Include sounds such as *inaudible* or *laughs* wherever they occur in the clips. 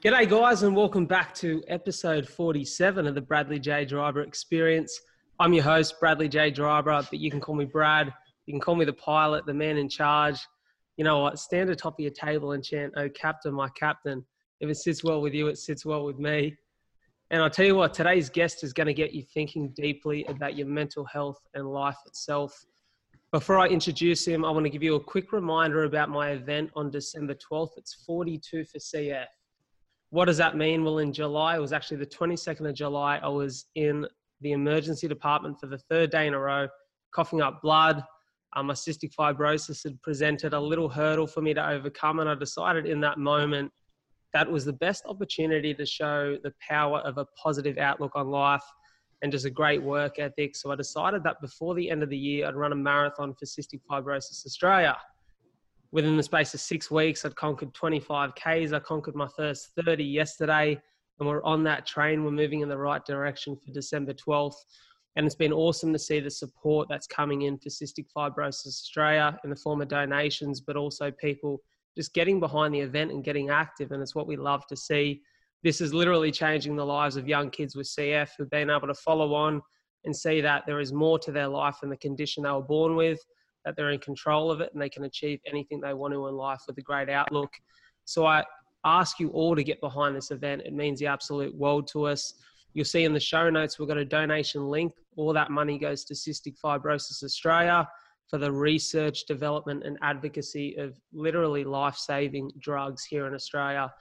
G'day, guys, and welcome back to episode 47 of the Bradley J. Driver Experience. I'm your host, Bradley J. Driver, but you can call me Brad. You can call me the pilot, the man in charge. You know what? Stand atop of your table and chant, Oh, Captain, my Captain. If it sits well with you, it sits well with me. And I'll tell you what, today's guest is going to get you thinking deeply about your mental health and life itself. Before I introduce him, I want to give you a quick reminder about my event on December 12th. It's 42 for CF. What does that mean? Well, in July, it was actually the 22nd of July, I was in the emergency department for the third day in a row, coughing up blood. Um, my cystic fibrosis had presented a little hurdle for me to overcome, and I decided in that moment that was the best opportunity to show the power of a positive outlook on life and just a great work ethic. So I decided that before the end of the year, I'd run a marathon for Cystic Fibrosis Australia within the space of six weeks, I'd conquered 25 Ks. I conquered my first 30 yesterday, and we're on that train. We're moving in the right direction for December 12th. And it's been awesome to see the support that's coming in for Cystic Fibrosis Australia in the form of donations, but also people just getting behind the event and getting active. And it's what we love to see. This is literally changing the lives of young kids with CF who've been able to follow on and see that there is more to their life than the condition they were born with that they're in control of it and they can achieve anything they want to in life with a great outlook. So I ask you all to get behind this event. It means the absolute world to us. You'll see in the show notes, we've got a donation link. All that money goes to Cystic Fibrosis Australia for the research, development, and advocacy of literally life saving drugs here in Australia.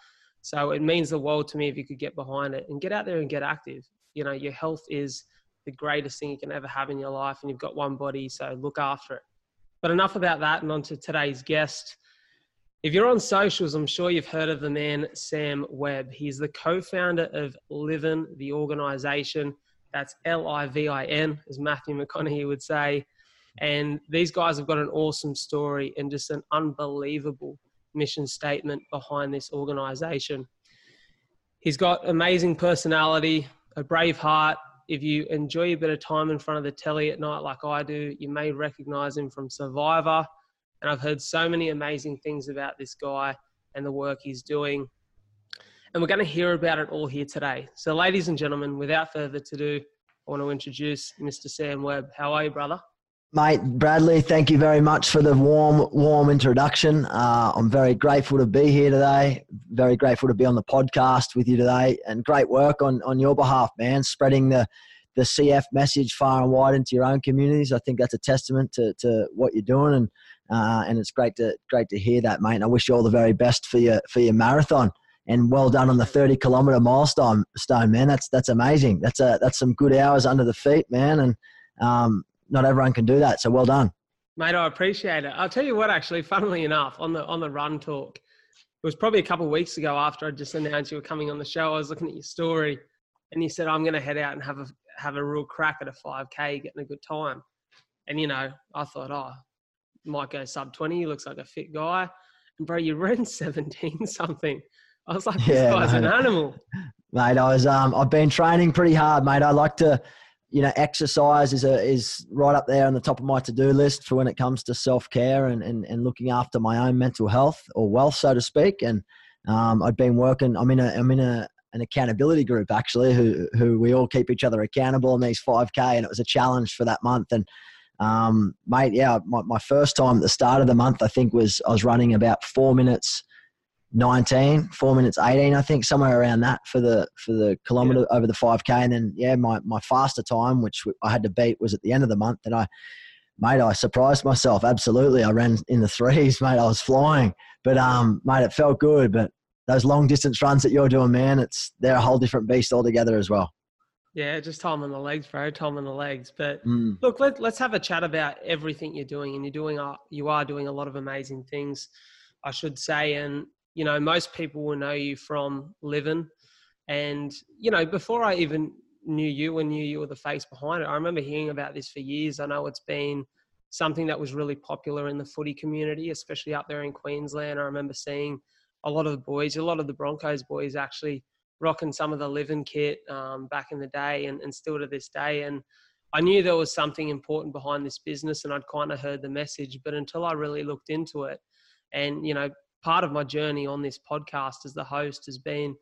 So it means the world to me if you could get behind it and get out there and get active. You know, your health is the greatest thing you can ever have in your life, and you've got one body, so look after it. But enough about that and on to today's guest. If you're on socials, I'm sure you've heard of the man Sam Webb. He's the co founder of Livin, the organization. That's L I V I N, as Matthew McConaughey would say. And these guys have got an awesome story and just an unbelievable mission statement behind this organization. He's got amazing personality, a brave heart, if you enjoy a bit of time in front of the telly at night like I do, you may recognize him from Survivor. And I've heard so many amazing things about this guy and the work he's doing. And we're going to hear about it all here today. So, ladies and gentlemen, without further ado, I want to introduce Mr. Sam Webb. How are you, brother? Mate, Bradley, thank you very much for the warm, warm introduction. Uh, I'm very grateful to be here today. Very grateful to be on the podcast with you today, and great work on, on your behalf, man. Spreading the the CF message far and wide into your own communities. I think that's a testament to, to what you're doing, and uh, and it's great to great to hear that, mate. And I wish you all the very best for your for your marathon, and well done on the 30 kilometer milestone, stone, man. That's that's amazing. That's a that's some good hours under the feet, man, and um, not everyone can do that. So well done, mate. I appreciate it. I'll tell you what, actually, funnily enough, on the on the run talk, it was probably a couple of weeks ago after I just announced you were coming on the show. I was looking at your story, and you said I'm going to head out and have a have a real crack at a 5k, getting a good time. And you know, I thought, oh, might go sub 20. He looks like a fit guy. And bro, you ran *laughs* 17 something. I was like, this yeah, guy's mate. an animal. Mate, I was um I've been training pretty hard, mate. I like to you know, exercise is a, is right up there on the top of my to-do list for when it comes to self-care and, and, and looking after my own mental health or wealth, so to speak. And um, I've been working. I'm in a I'm in a an accountability group actually, who who we all keep each other accountable in these 5K, and it was a challenge for that month. And um, mate, yeah, my, my first time at the start of the month, I think was I was running about four minutes 19, four minutes 18, I think, somewhere around that for the for the kilometer yeah. over the 5K. And then, yeah, my, my faster time, which I had to beat, was at the end of the month. And I, mate, I surprised myself. Absolutely. I ran in the threes, *laughs* mate. I was flying. But, um, mate, it felt good. But those long distance runs that you're doing, man, it's they're a whole different beast altogether as well. Yeah, just time on the legs, bro. Time on the legs. But mm. look, let, let's have a chat about everything you're doing, and you're doing. You are doing a lot of amazing things, I should say. And you know, most people will know you from Livin. And, you know, before I even knew you and knew you were the face behind it, I remember hearing about this for years. I know it's been something that was really popular in the footy community, especially up there in Queensland. I remember seeing a lot of the boys, a lot of the Broncos boys actually rocking some of the Livin kit um, back in the day and, and still to this day. And I knew there was something important behind this business and I'd kind of heard the message, but until I really looked into it and, you know, part of my journey on this podcast as the host has been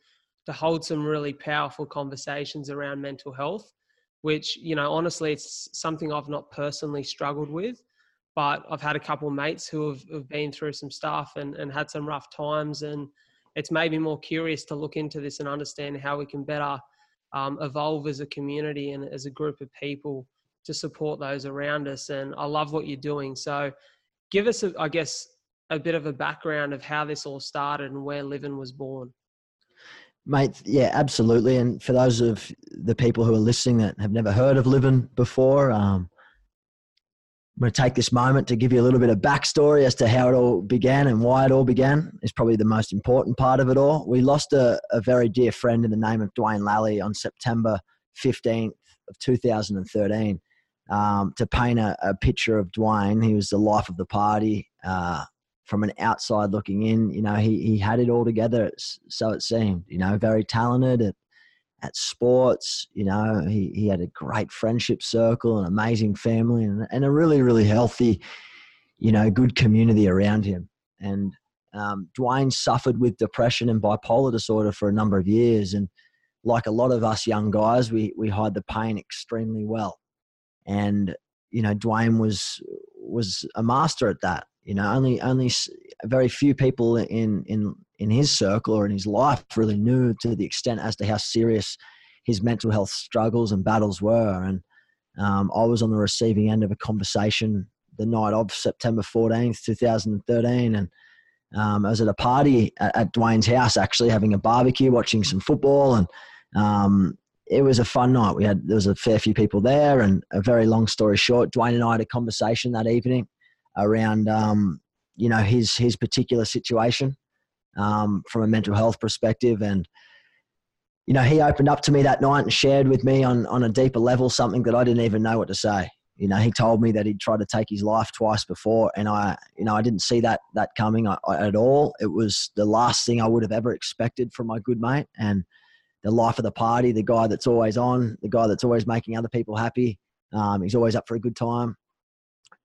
to hold some really powerful conversations around mental health, which, you know, honestly, it's something I've not personally struggled with, but I've had a couple mates who have, have been through some stuff and, and had some rough times. And it's made me more curious to look into this and understand how we can better um, evolve as a community and as a group of people to support those around us. And I love what you're doing. So give us, a, I guess, a bit of a background of how this all started and where Livin was born. Mate, yeah, absolutely. And for those of the people who are listening that have never heard of Livin before, um, I'm going to take this moment to give you a little bit of backstory as to how it all began and why it all began. Is probably the most important part of it all. We lost a, a very dear friend in the name of Dwayne Lally on September 15th of 2013. Um, to paint a, a, picture of Dwayne, he was the life of the party. Uh, from an outside looking in, you know, he, he had it all together. So it seemed, you know, very talented at, at sports. You know, he, he had a great friendship circle, an amazing family, and, and a really, really healthy, you know, good community around him. And um, Dwayne suffered with depression and bipolar disorder for a number of years. And like a lot of us young guys, we, we hide the pain extremely well. And, you know, Dwayne was, was a master at that you know, only only very few people in in in his circle or in his life really knew to the extent as to how serious his mental health struggles and battles were. And um, I was on the receiving end of a conversation the night of September 14th, 2013, and um, I was at a party at, at, Dwayne's house, actually having a barbecue, watching some football, and um, it was a fun night. We had there was a fair few people there, and a very long story short, Dwayne and I had a conversation that evening around um, you know his his particular situation um, from a mental health perspective. And you know he opened up to me that night and shared with me on on a deeper level something that I didn't even know what to say. You know he told me that he'd tried to take his life twice before and I you know I didn't see that that coming uh, at all. It was the last thing I would have ever expected from my good mate and the life of the party the guy that's always on the guy that's always making other people happy um, he's always up for a good time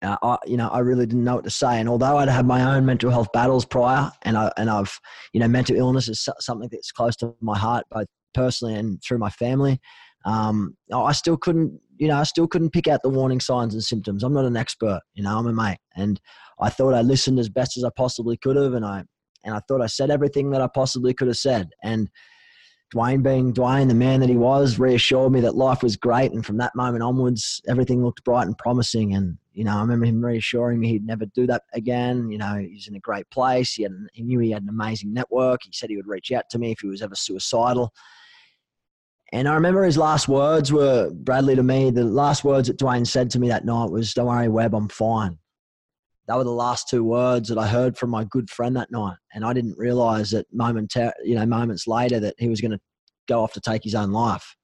uh, I, you know, I really didn't know what to say. And although I'd had my own mental health battles prior, and I and I've, you know, mental illness is something that's close to my heart, both personally and through my family. Um, I still couldn't, you know, I still couldn't pick out the warning signs and symptoms. I'm not an expert, you know, I'm a mate, and I thought I listened as best as I possibly could have, and I and I thought I said everything that I possibly could have said, and Dwayne being Dwayne, the man that he was, reassured me that life was great. And from that moment onwards, everything looked bright and promising. And, you know, I remember him reassuring me he'd never do that again. You know, he's in a great place. He, had, he knew he had an amazing network. He said he would reach out to me if he was ever suicidal. And I remember his last words were, Bradley, to me, the last words that Dwayne said to me that night was, Don't worry, Webb, I'm fine. That were the last two words that I heard from my good friend that night, and I didn't realize that momentar- you know, moments later that he was going to go off to take his own life.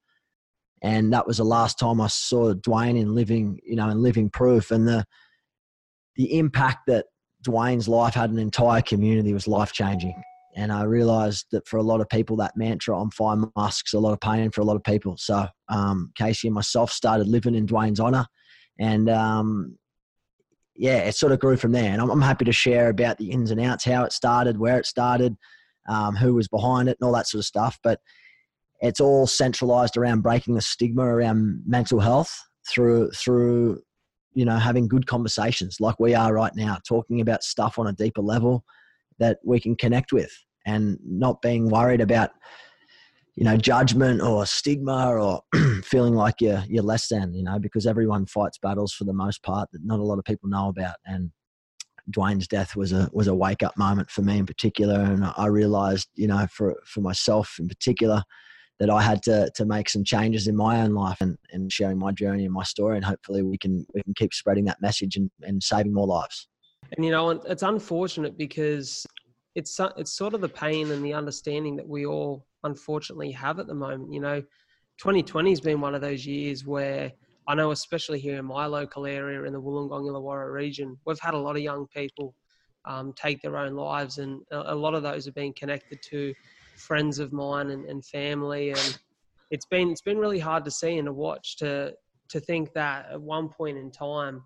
And that was the last time I saw Dwayne in living, you know, in living proof. And the the impact that Dwayne's life had an entire community was life changing. And I realized that for a lot of people, that mantra "I'm fine" masks a lot of pain for a lot of people. So um, Casey and myself started Livin in Dwayne's honor, and um, yeah, it sort of grew from there. And I'm, I'm, happy to share about the ins and outs, how it started, where it started, um, who was behind it, and all that sort of stuff. But it's all centralized around breaking the stigma around mental health through through you know having good conversations like we are right now, talking about stuff on a deeper level that we can connect with, and not being worried about you know judgment or stigma or *clears throat* feeling like you're you're less than you know because everyone fights battles for the most part that not a lot of people know about. And Dwayne's death was a was a wake up moment for me in particular. And I realized you know for for myself in particular that I had to to make some changes in my own life and, and sharing my journey and my story and hopefully we can we can keep spreading that message and, and saving more lives. And you know it's unfortunate because it's it's sort of the pain and the understanding that we all unfortunately have at the moment. You know, 2020 has been one of those years where I know, especially here in my local area in the Wollongong Illawarra region, we've had a lot of young people um, take their own lives, and a lot of those have been connected to friends of mine and, and family, and it's been it's been really hard to see and to watch to to think that at one point in time,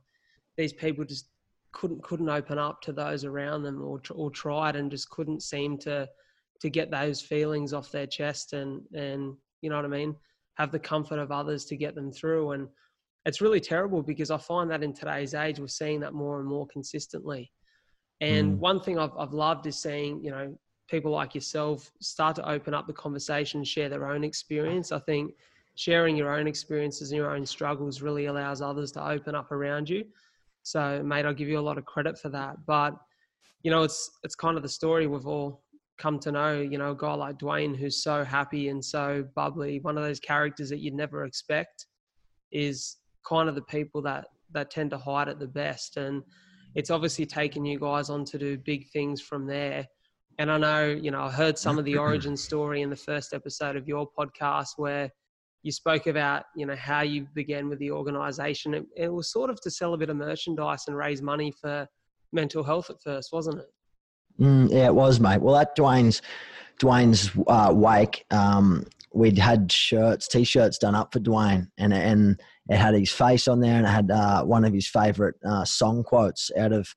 these people just couldn't couldn't open up to those around them or or tried and just couldn't seem to to get those feelings off their chest and and you know what I mean have the comfort of others to get them through and it's really terrible because I find that in today's age we're seeing that more and more consistently and mm. one thing I've I've loved is seeing you know people like yourself start to open up the conversation share their own experience I think sharing your own experiences and your own struggles really allows others to open up around you so, mate, I'll give you a lot of credit for that. But you know, it's it's kind of the story we've all come to know. You know, a guy like Dwayne who's so happy and so bubbly, one of those characters that you'd never expect, is kind of the people that that tend to hide it the best. And it's obviously taken you guys on to do big things from there. And I know, you know, I heard some of the *clears throat* origin story in the first episode of your podcast where you spoke about you know how you began with the organization. It, it, was sort of to sell a bit of merchandise and raise money for mental health at first wasn't it? Mm, yeah it was mate. Well at dwayne's dwayne's uh, wake um, we'd had shirts t-shirts done up for dwayne and and it had his face on there and it had uh, one of his favorite uh, song quotes out of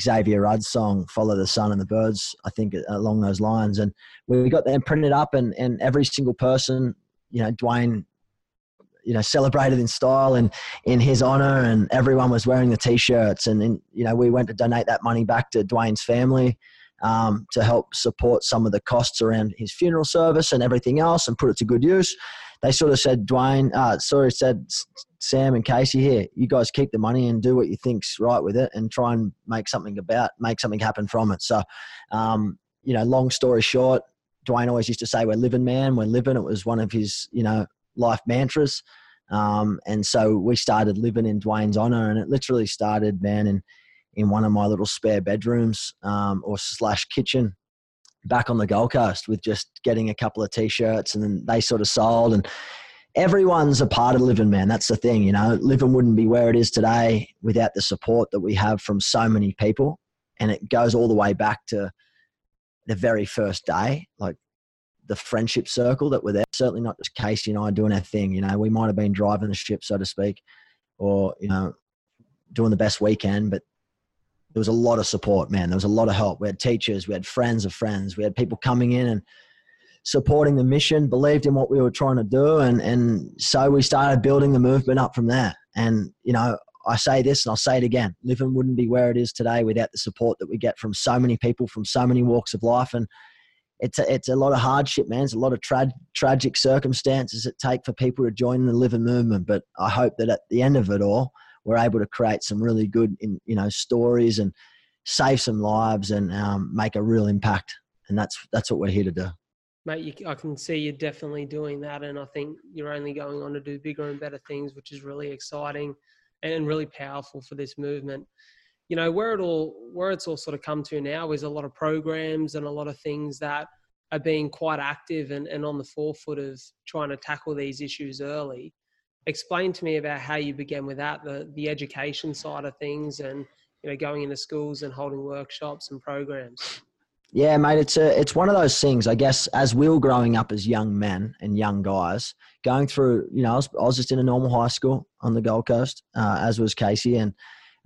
Xavier Rudd's song "Follow the Sun and the Birds," I think along those lines, and we got them printed up, and and every single person, you know, Dwayne you know celebrated in style and in his honor and everyone was wearing the t-shirts. And, and you know we went to donate that money back to dwayne's family um, to help support some of the costs around his funeral service and everything else and put it to good use they sort of said dwayne uh, said sam and casey here you guys keep the money and do what you think's right with it and try and make something about make something happen from it. So um, you know long story short dwayne always used to say we're living man we're living. It was one of his you know life mantras. Um, and so we started Livin in Dwayne's honor, and it literally started, man, in in one of my little spare bedrooms um, or slash kitchen back on the Gold Coast with just getting a couple of t-shirts, and then they sort of sold. And everyone's a part of Livin, man. That's the thing, you know. Livin wouldn't be where it is today without the support that we have from so many people, and it goes all the way back to the very first day. Like the friendship circle that were there. Certainly not just Casey and I doing our thing. You know, we might have been driving the ship, so to speak, or you know, doing the best we can. But there was a lot of support, man. There was a lot of help. We had teachers, we had friends of friends, we had people coming in and supporting the mission, believed in what we were trying to do, and and so we started building the movement up from there. And you know, I say this and I'll say it again: Livin wouldn't be where it is today without the support that we get from so many people from so many walks of life and it's a, it's a lot of hardship, man. It's a lot of tra- tragic circumstances it take for people to join the Livin movement. But I hope that at the end of it all, we're able to create some really good, in, you know, stories and save some lives and um, make a real impact. And that's that's what we're here to do. Mate, you, I can see you're definitely doing that, and I think you're only going on to do bigger and better things, which is really exciting and really powerful for this movement you know where it all where it's all sort of come to now is a lot of programs and a lot of things that are being quite active and, and on the forefoot of trying to tackle these issues early explain to me about how you began with that the the education side of things and you know going into schools and holding workshops and programs yeah mate it's a it's one of those things i guess as we were growing up as young men and young guys going through you know i was, I was just in a normal high school on the gold coast uh, as was casey and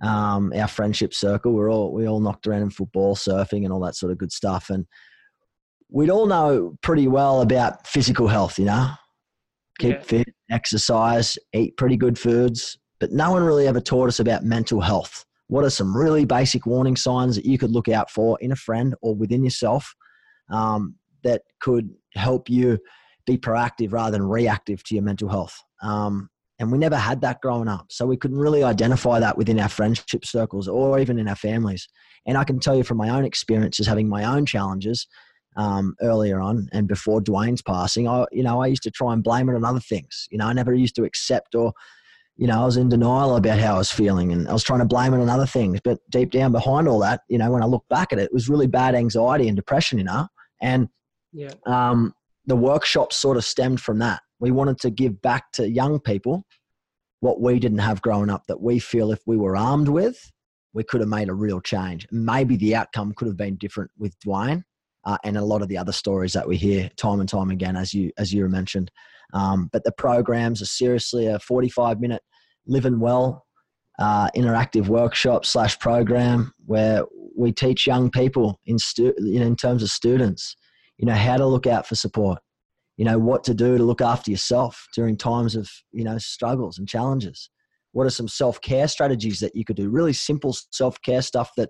um, our friendship circle. We're all we all knocked around in football, surfing, and all that sort of good stuff. And we'd all know pretty well about physical health. You know, keep yeah. fit, exercise, eat pretty good foods. But no one really ever taught us about mental health. What are some really basic warning signs that you could look out for in a friend or within yourself um, that could help you be proactive rather than reactive to your mental health? Um, and we never had that growing up. So we couldn't really identify that within our friendship circles or even in our families. And I can tell you from my own experiences, having my own challenges um, earlier on and before Dwayne's passing, I, you know, I used to try and blame it on other things. You know, I never used to accept or, you know, I was in denial about how I was feeling and I was trying to blame it on other things. But deep down behind all that, you know, when I look back at it, it was really bad anxiety and depression, you know, and yeah. um, the workshop sort of stemmed from that we wanted to give back to young people what we didn't have growing up that we feel if we were armed with, we could have made a real change. Maybe the outcome could have been different with Dwayne uh, and a lot of the other stories that we hear time and time again, as you as you mentioned. Um, but the programs are seriously a 45 minute Livin Well uh, interactive workshop slash program where we teach young people in stu- in terms of students, you know, how to look out for support, you know, what to do to look after yourself during times of you know struggles and challenges. What are some self care strategies that you could do? Really simple self care stuff that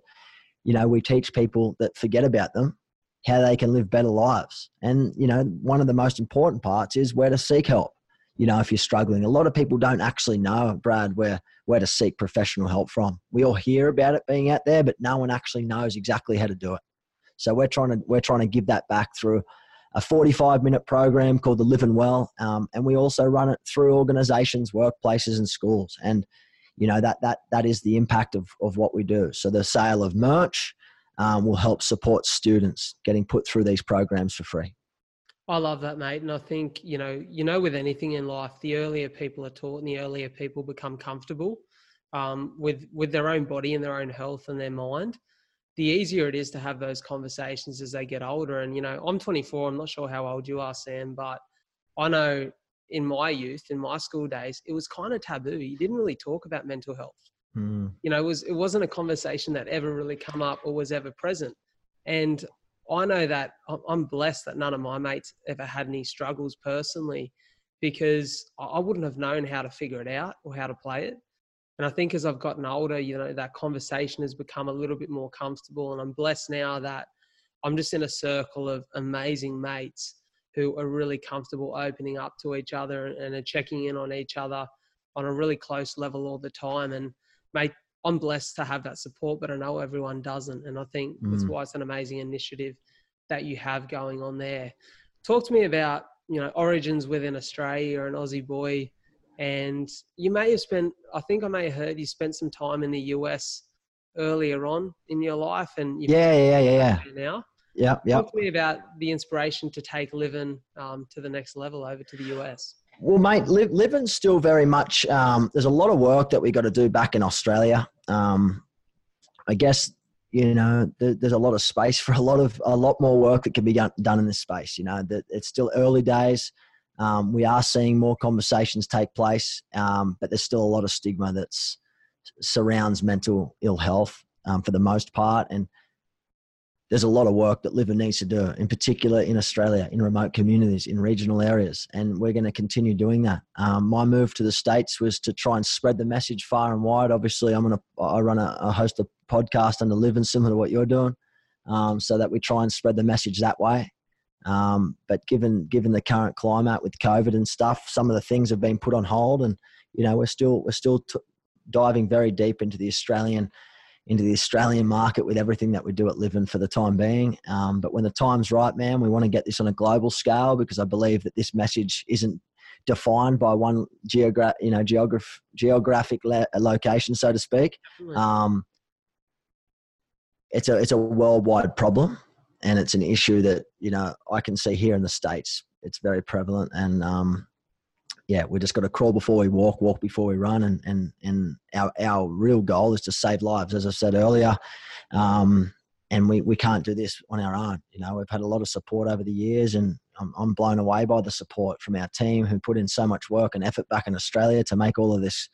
you know we teach people that forget about them how they can live better lives. And you know, one of the most important parts is where to seek help you know, if you're struggling. A lot of people don't actually know, Brad, where where to seek professional help from. We all hear about it being out there, but no one actually knows exactly how to do it. So we're trying to we're trying to give that back through a 45 minute program called the Livin Well, um, and we also run it through organisations, workplaces, and schools. And you know that that that is the impact of of what we do. So the sale of merch um, will help support students getting put through these programs for free. I love that, mate. And I think, you know, you know, with anything in life, the earlier people are taught and the earlier people become comfortable um, with with their own body and their own health and their mind, the easier it is to have those conversations as they get older. And, you know, I'm 24, I'm not sure how old you are, Sam, but I know in my youth, in my school days, it was kind of taboo. You didn't really talk about mental health. Mm. You know, it was it wasn't a conversation that ever really come up or was ever present. And I know that I'm blessed that none of my mates ever had any struggles personally because I wouldn't have known how to figure it out or how to play it. And I think as I've gotten older, you know, that conversation has become a little bit more comfortable. And I'm blessed now that I'm just in a circle of amazing mates who are really comfortable opening up to each other and are checking in on each other on a really close level all the time. And I'm blessed to have that support, but I know everyone doesn't. And I think mm. that's why it's an amazing initiative that you have going on there. Talk to me about, you know, origins within Australia. You're an Aussie boy. And you may have spent, I think I may have heard you spent some time in the US earlier on in your life. And yeah, yeah, yeah, yeah. Now. Yeah, yeah. Talk to me about the inspiration to take Livin um, to the next level over to the US. Well, mate, Livin's still very much. Um, there's a lot of work that we got to do back in Australia. Um, I guess you know there's a lot of space for a lot of a lot more work that can be done in this space. You know that it's still early days. Um, we are seeing more conversations take place, um, but there's still a lot of stigma that surrounds mental ill health um, for the most part, and there's a lot of work that Livin needs to do, in particular in Australia, in remote communities, in regional areas, and we're going to continue doing that. Um, my move to the states was to try and spread the message far and wide. Obviously, I'm to I run a, a host a podcast under Livin, similar to what you're doing, um, so that we try and spread the message that way. Um, but given given the current climate with COVID and stuff, some of the things have been put on hold, and you know we're still we're still t- diving very deep into the Australian into the Australian market with everything that we do at Livin for the time being. Um, but when the time's right, man, we want to get this on a global scale because I believe that this message isn't defined by one geogra- you know, geograph- geographic le- location, so to speak. Um, it's a it's a worldwide problem, and it's an issue that you know I can see here in the states. It's very prevalent, and um, yeah, we just got to crawl before we walk, walk before we run, and and and our our real goal is to save lives, as I said earlier. Um, and we, we can't do this on our own. You know, we've had a lot of support over the years, and I'm, I'm blown away by the support from our team who put in so much work and effort back in Australia to make all of this,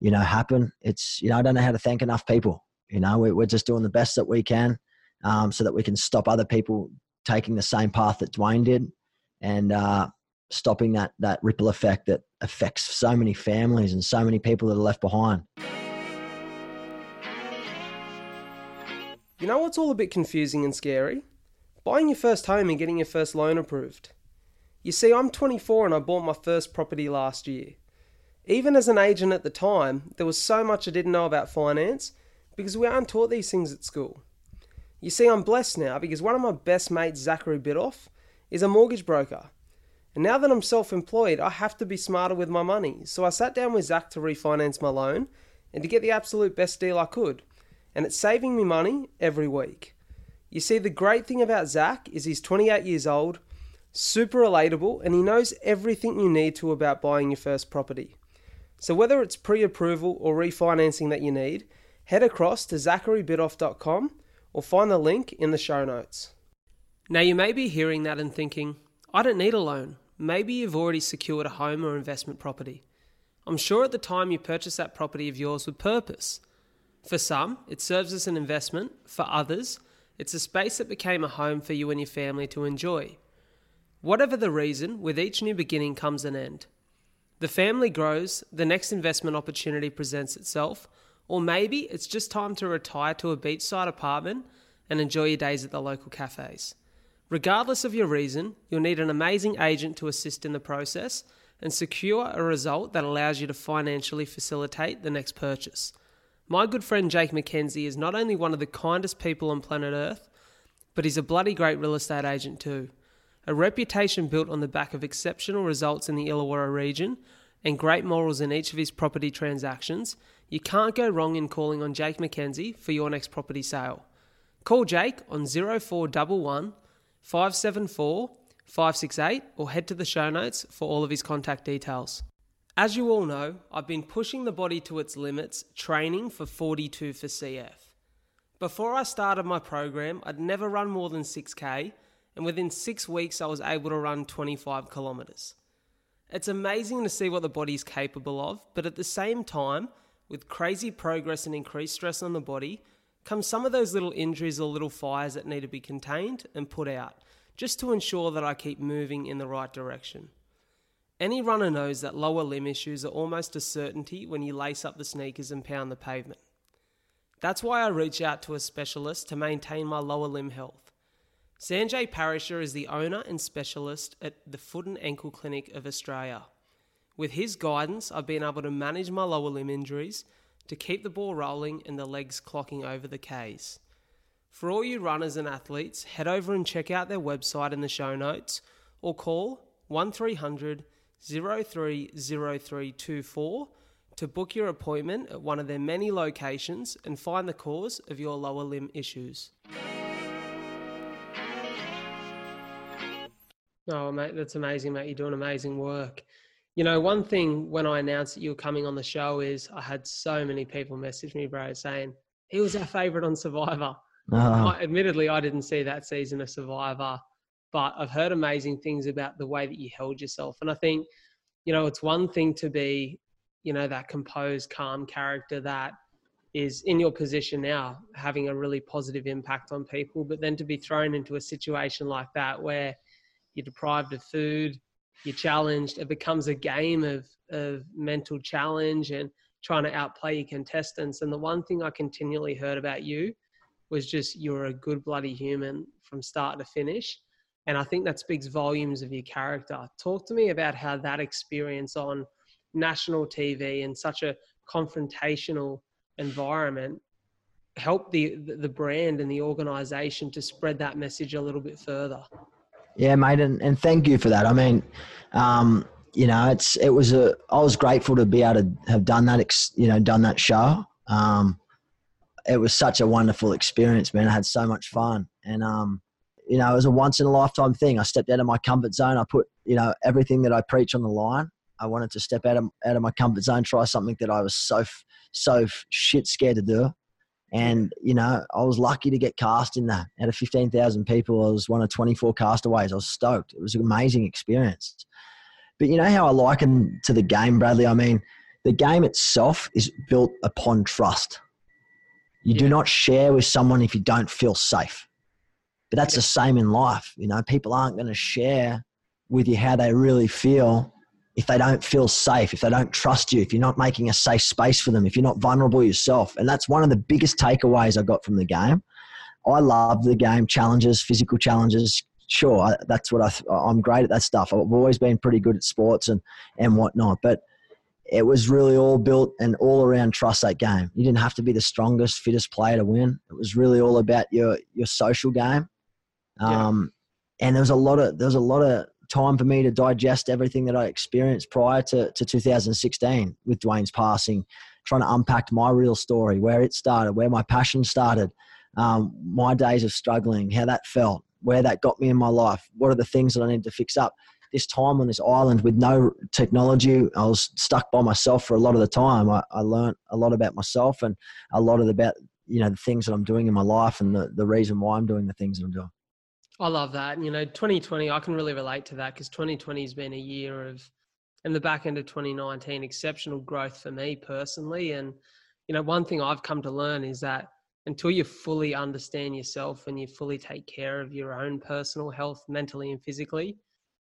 you know, happen. It's you know I don't know how to thank enough people. You know, we, we're just doing the best that we can, um, so that we can stop other people taking the same path that Dwayne did, and uh, stopping that that ripple effect that affects so many families and so many people that are left behind. You know what's all a bit confusing and scary? Buying your first home and getting your first loan approved. You see, I'm 24 and I bought my first property last year. Even as an agent at the time, there was so much I didn't know about finance because we aren't taught these things at school. You see, I'm blessed now because one of my best mates, Zachary Bidoff, is a mortgage broker and now that I'm self employed, I have to be smarter with my money. So I sat down with Zach to refinance my loan and to get the absolute best deal I could. And it's saving me money every week. You see, the great thing about Zach is he's 28 years old, super relatable, and he knows everything you need to about buying your first property. So whether it's pre approval or refinancing that you need, head across to zacharybidoff.com or find the link in the show notes. Now, you may be hearing that and thinking, I don't need a loan. Maybe you've already secured a home or investment property. I'm sure at the time you purchased that property of yours with purpose. For some, it serves as an investment. For others, it's a space that became a home for you and your family to enjoy. Whatever the reason, with each new beginning comes an end. The family grows, the next investment opportunity presents itself, or maybe it's just time to retire to a beachside apartment and enjoy your days at the local cafes. Regardless of your reason, you'll need an amazing agent to assist in the process and secure a result that allows you to financially facilitate the next purchase. My good friend Jake McKenzie is not only one of the kindest people on planet Earth, but he's a bloody great real estate agent too. A reputation built on the back of exceptional results in the Illawarra region and great morals in each of his property transactions, you can't go wrong in calling on Jake McKenzie for your next property sale. Call Jake on 0411 574 568 or head to the show notes for all of his contact details. As you all know, I've been pushing the body to its limits, training for 42 for CF. Before I started my program, I'd never run more than 6k, and within six weeks, I was able to run 25 kilometres. It's amazing to see what the body's capable of, but at the same time, with crazy progress and increased stress on the body, come some of those little injuries or little fires that need to be contained and put out, just to ensure that I keep moving in the right direction. Any runner knows that lower limb issues are almost a certainty when you lace up the sneakers and pound the pavement. That's why I reach out to a specialist to maintain my lower limb health. Sanjay Parisher is the owner and specialist at the Foot and Ankle Clinic of Australia. With his guidance, I've been able to manage my lower limb injuries to keep the ball rolling and the legs clocking over the Ks. For all you runners and athletes, head over and check out their website in the show notes or call 1300 030324 to book your appointment at one of their many locations and find the cause of your lower limb issues. Oh, mate, that's amazing, mate. You're doing amazing work. You know, one thing when I announced that you were coming on the show is I had so many people message me, bro, saying he was our favorite on Survivor. Oh. I, admittedly, I didn't see that season of Survivor but I've heard amazing things about the way that you held yourself. And I think, you know, it's one thing to be, you know, that composed, calm character that is in your position now, having a really positive impact on people, but then to be thrown into a situation like that where you're deprived of food, you're challenged, it becomes a game of, of mental challenge and trying to outplay your contestants. And the one thing I continually heard about you was just you're a good bloody human from start to finish and I think that speaks volumes of your character. Talk to me about how that experience on national TV in such a confrontational environment helped the the brand and the organization to spread that message a little bit further. Yeah, mate, and, and thank you for that. I mean, um, you know, it's it was a I was grateful to be able to have done that, ex, you know, done that show. Um, it was such a wonderful experience, man. I had so much fun, and um, you know, it was a once in a lifetime thing. I stepped out of my comfort zone. I put, you know, everything that I preach on the line. I wanted to step out of, out of my comfort zone, try something that I was so, so shit scared to do. And, you know, I was lucky to get cast in that. Out of 15,000 people, I was one of 24 castaways. I was stoked. It was an amazing experience. But you know how I liken to the game, Bradley? I mean, the game itself is built upon trust. You yeah. do not share with someone if you don't feel safe. But that's the same in life. You know, people aren't going to share with you how they really feel if they don't feel safe, if they don't trust you, if you're not making a safe space for them, if you're not vulnerable yourself. And that's one of the biggest takeaways I got from the game. I love the game challenges, physical challenges. Sure, that's what I, I'm great at that stuff. I've always been pretty good at sports and, and whatnot. But it was really all built and all around trust that game. You didn't have to be the strongest, fittest player to win. It was really all about your, your social game um, yeah. And there was a lot of there was a lot of time for me to digest everything that I experienced prior to, to 2016 with Dwayne's passing, trying to unpack my real story, where it started, where my passion started, um, my days of struggling, how that felt, where that got me in my life, what are the things that I need to fix up. This time on this island with no technology, I was stuck by myself for a lot of the time. I, I learned a lot about myself and a lot of about you know the things that I'm doing in my life and the, the reason why I'm doing the things that I'm doing. I love that. You know, 2020, I can really relate to that because 2020 has been a year of in the back end of 2019, exceptional growth for me personally. And, you know, one thing I've come to learn is that until you fully understand yourself and you fully take care of your own personal health, mentally and physically,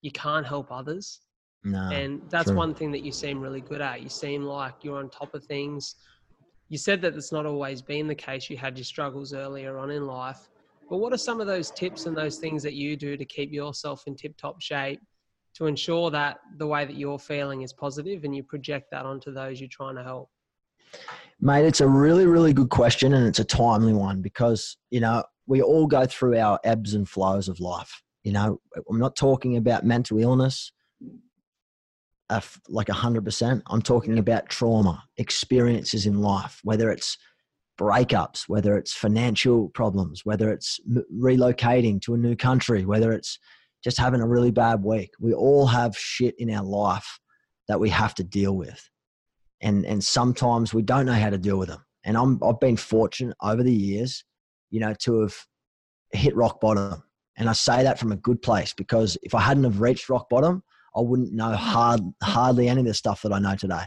you can't help others. No, and that's true. one thing that you seem really good at. You seem like you're on top of things. You said that it's not always been the case. You had your struggles earlier on in life. But what are some of those tips and those things that you do to keep yourself in tip top shape to ensure that the way that you're feeling is positive and you project that onto those you're trying to help? Mate, it's a really, really good question and it's a timely one because, you know, we all go through our ebbs and flows of life. You know, I'm not talking about mental illness like 100%. I'm talking about trauma, experiences in life, whether it's breakups, whether it's financial problems, whether it's relocating to a new country, whether it's just having a really bad week. We all have shit in our life that we have to deal with. And, and sometimes we don't know how to deal with them. And I'm, I've been fortunate over the years, you know, to have hit rock bottom. And I say that from a good place because if I hadn't have reached rock bottom, I wouldn't know mm. hard, hardly any of the stuff that I know today.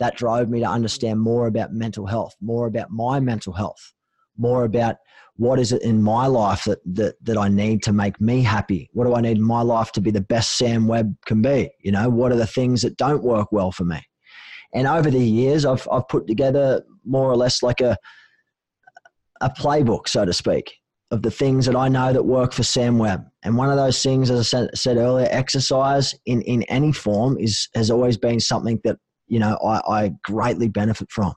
That drove me to understand more about mental health, more about my mental health, more about what is it in my life that, that, that I need to make me happy? What do I need in my life to be the best Sam Webb can be? You know, what are the things that don't work well for me? And over the years, I've, I've put together more or less like a, a playbook, so to speak, of the things that I know that work for Sam Webb. And one of those things, as I said, said earlier, exercise in, in any form is has always been something that, you know, I, I greatly benefit from.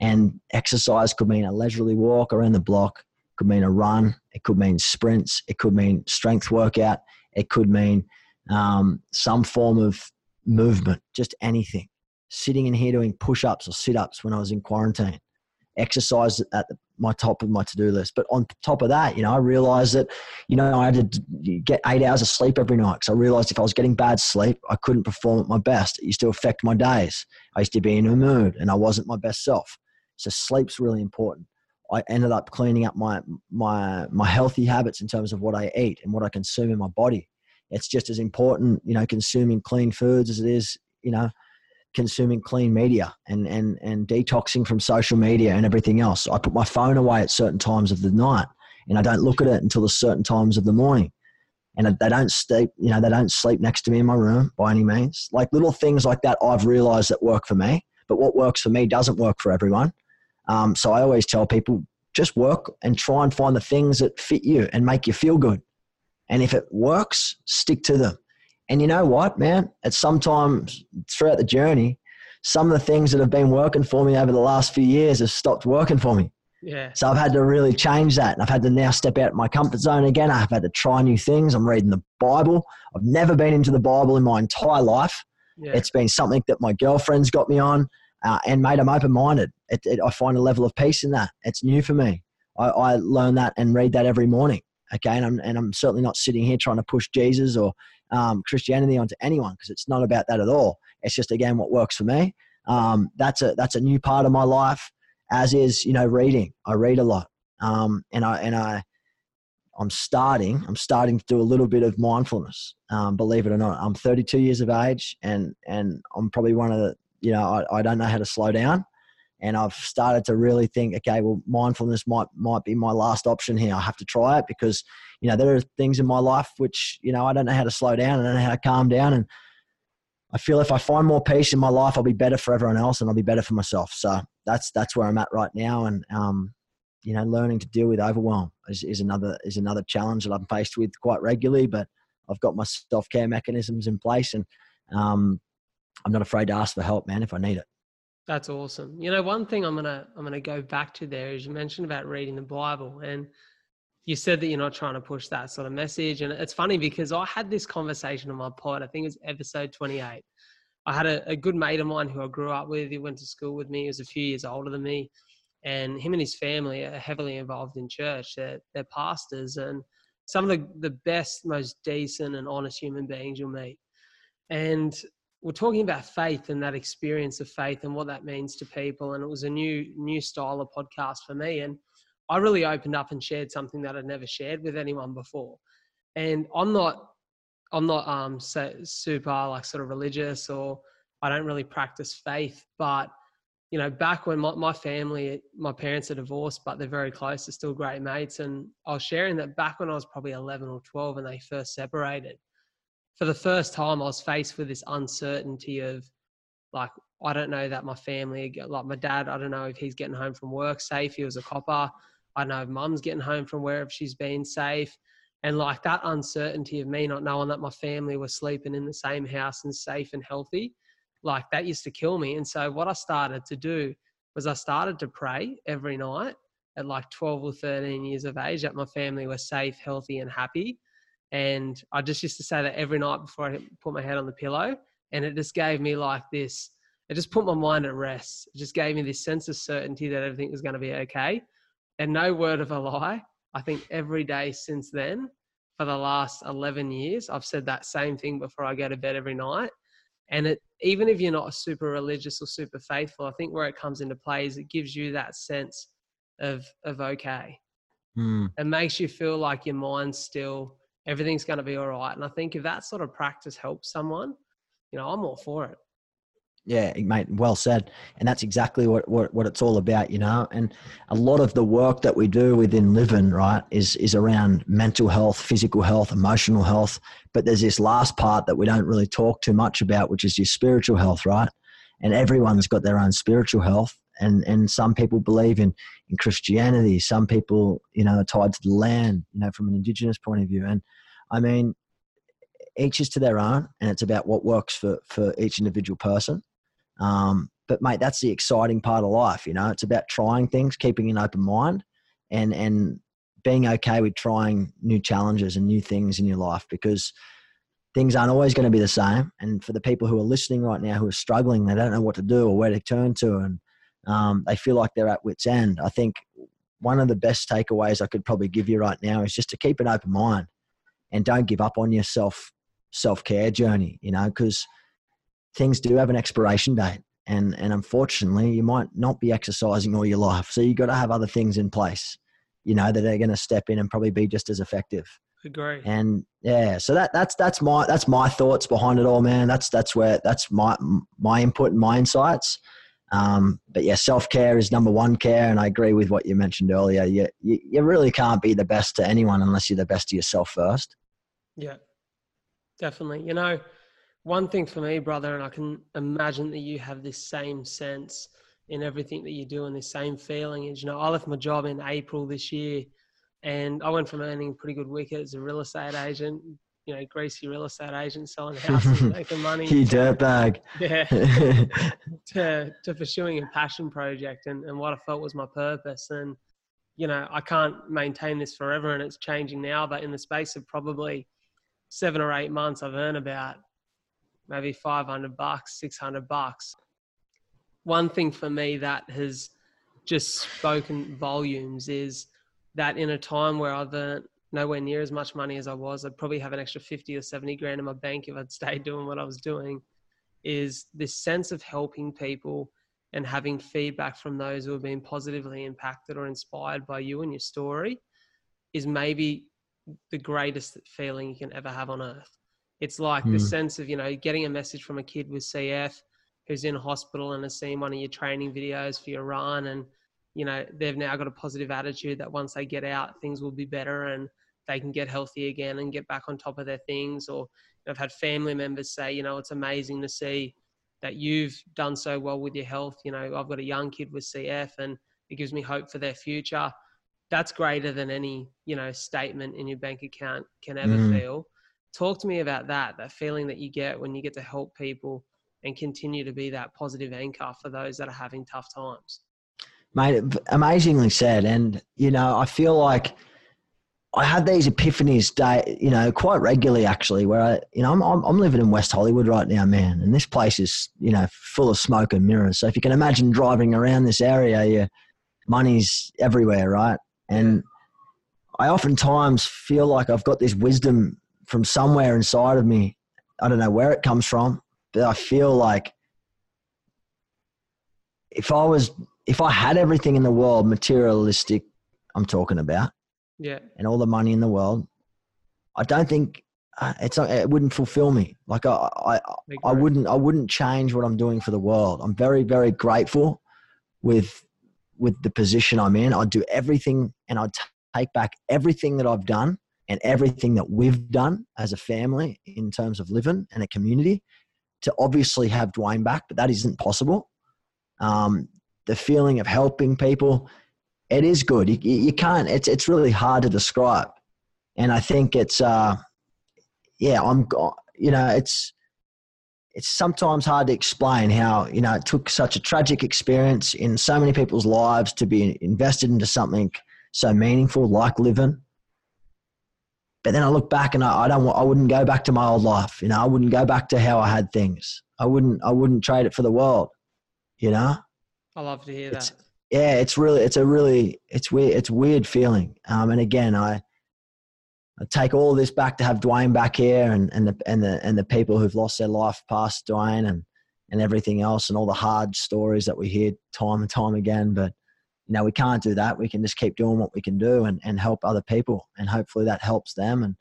And exercise could mean a leisurely walk around the block, could mean a run, it could mean sprints, it could mean strength workout, it could mean um, some form of movement, just anything. Sitting in here doing push ups or sit ups when I was in quarantine, exercise at my top of my to do list. But on top of that, you know, I realized that, you know, I had to get eight hours of sleep every night because I realized if I was getting bad sleep, I couldn't perform at my best. It used to affect my days. I used to be in a mood and I wasn't my best self. So sleep's really important. I ended up cleaning up my my my healthy habits in terms of what I eat and what I consume in my body. It's just as important, you know, consuming clean foods as it is, you know, consuming clean media and and and detoxing from social media and everything else. I put my phone away at certain times of the night and I don't look at it until the certain times of the morning. And they don't sleep, you know, they don't sleep next to me in my room by any means. Like little things like that, I've realized that work for me. But what works for me doesn't work for everyone. Um, so I always tell people just work and try and find the things that fit you and make you feel good. And if it works, stick to them. And you know what, man? At some sometimes throughout the journey, some of the things that have been working for me over the last few years have stopped working for me. Yeah. So I've had to really change that. And I've had to now step out of my comfort zone again. I've had to try new things. I'm reading the Bible. I've never been into the Bible in my entire life. Yeah. It's been something that my girlfriend's got me on uh, and mate, I'm open minded. It, it, I find a level of peace in that. It's new for me. I, I learn that and read that every morning. Okay, and I'm, and I'm certainly not sitting here trying to push Jesus or um, Christianity onto anyone because it's not about that at all. It's just again what works for me. Um, that's a that's a new part of my life. As is, you know, reading. I read a lot, um, and I and I I'm starting. I'm starting to do a little bit of mindfulness. Um, believe it or not, I'm 32 years of age, and and I'm probably one of the you know, I, I don't know how to slow down. And I've started to really think, okay, well, mindfulness might might be my last option here. I have to try it because, you know, there are things in my life which, you know, I don't know how to slow down. I don't know how to calm down. And I feel if I find more peace in my life, I'll be better for everyone else and I'll be better for myself. So that's that's where I'm at right now. And um, you know, learning to deal with overwhelm is, is another is another challenge that I'm faced with quite regularly. But I've got my self care mechanisms in place, and um, I'm not afraid to ask for help, man, if I need it. That's awesome. You know, one thing I'm gonna I'm gonna go back to there is you mentioned about reading the Bible, and you said that you're not trying to push that sort of message. And it's funny because I had this conversation on my pod. I think it was episode 28. I had a, a good mate of mine who I grew up with. He went to school with me. He was a few years older than me, and him and his family are heavily involved in church. They're, they're pastors and some of the, the best, most decent and honest human beings you'll meet. And we're talking about faith and that experience of faith and what that means to people. And it was a new new style of podcast for me. And I really opened up and shared something that I'd never shared with anyone before. And I'm not I'm not um so, super like sort of religious or I don't really practice faith, but you know, back when my, my family, my parents are divorced, but they're very close, they're still great mates. And I was sharing that back when I was probably 11 or 12 and they first separated, for the first time, I was faced with this uncertainty of like, I don't know that my family, like my dad, I don't know if he's getting home from work safe. He was a copper. I don't know if mum's getting home from wherever she's been safe. And like that uncertainty of me not knowing that my family was sleeping in the same house and safe and healthy, like that used to kill me. And so what I started to do was I started to pray every night at like 12 or 13 years of age that my family were safe, healthy, and happy. And I just used to say that every night before I put my head on the pillow. And it just gave me like this, it just put my mind at rest. It just gave me this sense of certainty that everything was going to be okay. And no word of a lie, I think every day since then, for the last 11 years, I've said that same thing before I go to bed every night. And it, even if you're not super religious or super faithful, I think where it comes into play is it gives you that sense of, of okay. Mm. It makes you feel like your mind's still, everything's going to be all right. And I think if that sort of practice helps someone, you know, I'm all for it. Yeah, mate, well said. And that's exactly what, what, what it's all about, you know. And a lot of the work that we do within Livin, right, is is around mental health, physical health, emotional health. But there's this last part that we don't really talk too much about, which is your spiritual health, right? And everyone's got their own spiritual health. And and some people believe in, in Christianity, some people, you know, are tied to the land, you know, from an indigenous point of view. And I mean, each is to their own and it's about what works for for each individual person um, but mate, that's the exciting part of life. You know, it's about trying things, keeping an open mind, and and being okay with trying new challenges and new things in your life because things aren't always going to be the same. And for the people who are listening right now who are struggling, they don't know what to do or where to turn to, and um, they feel like they're at wits' end. I think one of the best takeaways I could probably give you right now is just to keep an open mind and don't give up on your self self care journey. You know, because things do have an expiration date and and unfortunately you might not be exercising all your life so you've got to have other things in place you know that are going to step in and probably be just as effective agree and yeah so that that's that's my that's my thoughts behind it all man that's that's where that's my my input and my insights um, but yeah self-care is number one care and i agree with what you mentioned earlier. You, you you really can't be the best to anyone unless you're the best to yourself first. Yeah definitely. You know one thing for me, brother, and I can imagine that you have this same sense in everything that you do and this same feeling is, you know, I left my job in April this year and I went from earning pretty good wicket as a real estate agent, you know, greasy real estate agent selling *laughs* houses, making money. you dirtbag. *laughs* Yeah. *laughs* to, to pursuing a passion project and, and what I felt was my purpose. And, you know, I can't maintain this forever and it's changing now, but in the space of probably seven or eight months, I've earned about maybe 500 bucks, 600 bucks. One thing for me that has just spoken volumes is that in a time where I've earned nowhere near as much money as I was, I'd probably have an extra 50 or 70 grand in my bank if I'd stayed doing what I was doing. Is this sense of helping people and having feedback from those who have been positively impacted or inspired by you and your story is maybe the greatest feeling you can ever have on earth. It's like mm. the hmm. sense of, you know, getting a message from a kid with CF who's in hospital and has seen one of your training videos for your run and, you know, they've now got a positive attitude that once they get out, things will be better and they can get healthy again and get back on top of their things. Or I've had family members say, you know, it's amazing to see that you've done so well with your health. You know, I've got a young kid with CF and it gives me hope for their future. That's greater than any, you know, statement in your bank account can ever mm. feel talk to me about that that feeling that you get when you get to help people and continue to be that positive anchor for those that are having tough times mate amazingly said and you know i feel like i had these epiphanies day you know quite regularly actually where i you know I'm, I'm, I'm living in west hollywood right now man and this place is you know full of smoke and mirrors. So if you can imagine driving around this area your money's everywhere right? And i oftentimes feel like i've got this wisdom from somewhere inside of me. I don't know where it comes from, but I feel like if I was, if I had everything in the world, materialistic, I'm talking about, yeah, and all the money in the world, I don't think uh, it's not, it wouldn't fulfill me. Like I, I, I wouldn't, I wouldn't change what I'm doing for the world. I'm very, very grateful with, with the position I'm in. I'd do everything and I'd take back everything that I've done and everything that we've done as a family in terms of Livin and a community to obviously have Dwayne back, but that isn't possible. Um, the feeling of helping people, it is good. You, you can't, it's, it's really hard to describe. And I think it's, uh, yeah, I'm, you know, it's, it's sometimes hard to explain how, you know, it took such a tragic experience in so many people's lives to be invested into something so meaningful like Livin. But then I look back and I, I don't want, I wouldn't go back to my old life. You know, I wouldn't go back to how I had things. I wouldn't, I wouldn't trade it for the world, you know? I love to hear it's, that. Yeah, it's really, it's a really, it's weird, it's weird feeling. Um, and again, I, I take all this back to have Dwayne back here and, and the and the and the people who've lost their life past Dwayne and and everything else and all the hard stories that we hear time and time again. But you know, we can't do that. We can just keep doing what we can do and, and help other people and hopefully that helps them and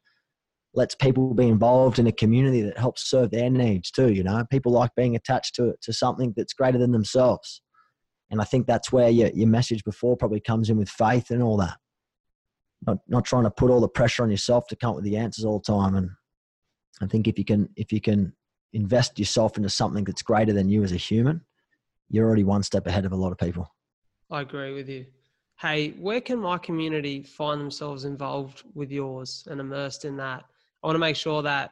lets people be involved in a community that helps serve their needs too. You know, people like being attached to to something that's greater than themselves. And I think that's where your, your message before probably comes in with faith and all that not not trying to put all the pressure on yourself to come up with the answers all the time. And I think if you can if you can invest yourself into something that's greater than you as a human, you're already one step ahead of a lot of people. I agree with you. Hey, where can my community find themselves involved with yours and immersed in that? I want to make sure that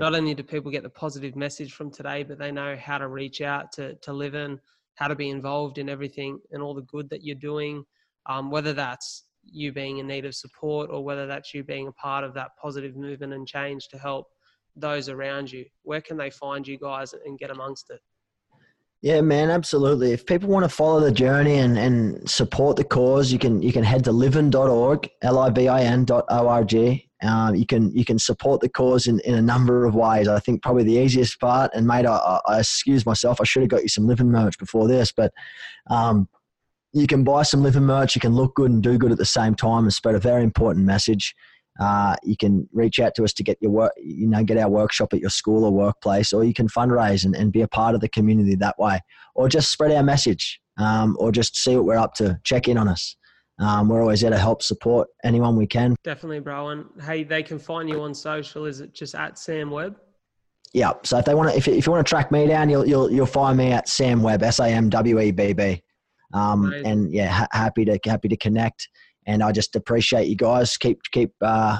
not only do people get the positive message from today, but they know how to reach out to, to Livin, how to be involved in everything and all the good that you're doing, um, whether that's you being in need of support or whether that's you being a part of that positive movement and change to help those around you. Where can they find you guys and get amongst it yeah man absolutely if people want to follow the journey and, and support the cause you can you can head to livin.org l-i-v-i-n.org um, you can you can support the cause in, in a number of ways. I think probably the easiest part, and mate, I, I excuse myself. I should have got you some Livin merch before this, but um, you can buy some Livin merch. You can look good and do good at the same time and spread a very important message. Uh, you can reach out to us to get your work, you know, get our workshop at your school or workplace, or you can fundraise and, and be a part of the community that way, or just spread our message, um, or just see what we're up to. Check in on us. Um, we're always there to help support anyone we can. Definitely, bro. And hey, they can find you on social. Is it just at Sam Webb? Yeah. So if they want to, if, if you want to track me down, you'll you'll you'll find me at Sam Webb, S A M W E B B. Um, and yeah, ha- happy to happy to connect. And I just appreciate you guys. Keep keep uh,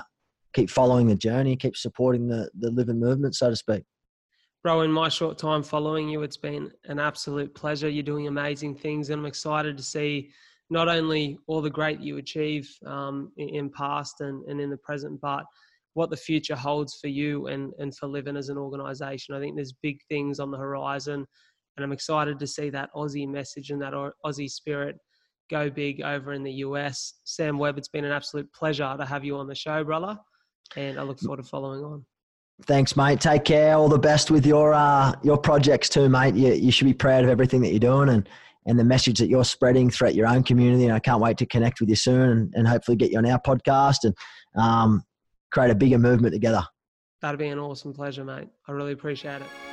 keep following the journey. Keep supporting the the Livin movement, so to speak. Bro, in my short time following you, it's been an absolute pleasure. You're doing amazing things, and I'm excited to see not only all the great you achieve um, in, past and, and in the present, but what the future holds for you and, and for Livin as an organization. I think there's big things on the horizon and I'm excited to see that Aussie message and that Aussie spirit go big over in the US. Sam Webb, it's been an absolute pleasure to have you on the show, brother, and I look forward to following on. Thanks, mate. Take care. All the best with your uh, your projects too, mate. You, you should be proud of everything that you're doing and and the message that you're spreading throughout your own community. And I can't wait to connect with you soon and, and hopefully get you on our podcast and um, create a bigger movement together. That'd be an awesome pleasure, mate. I really appreciate it.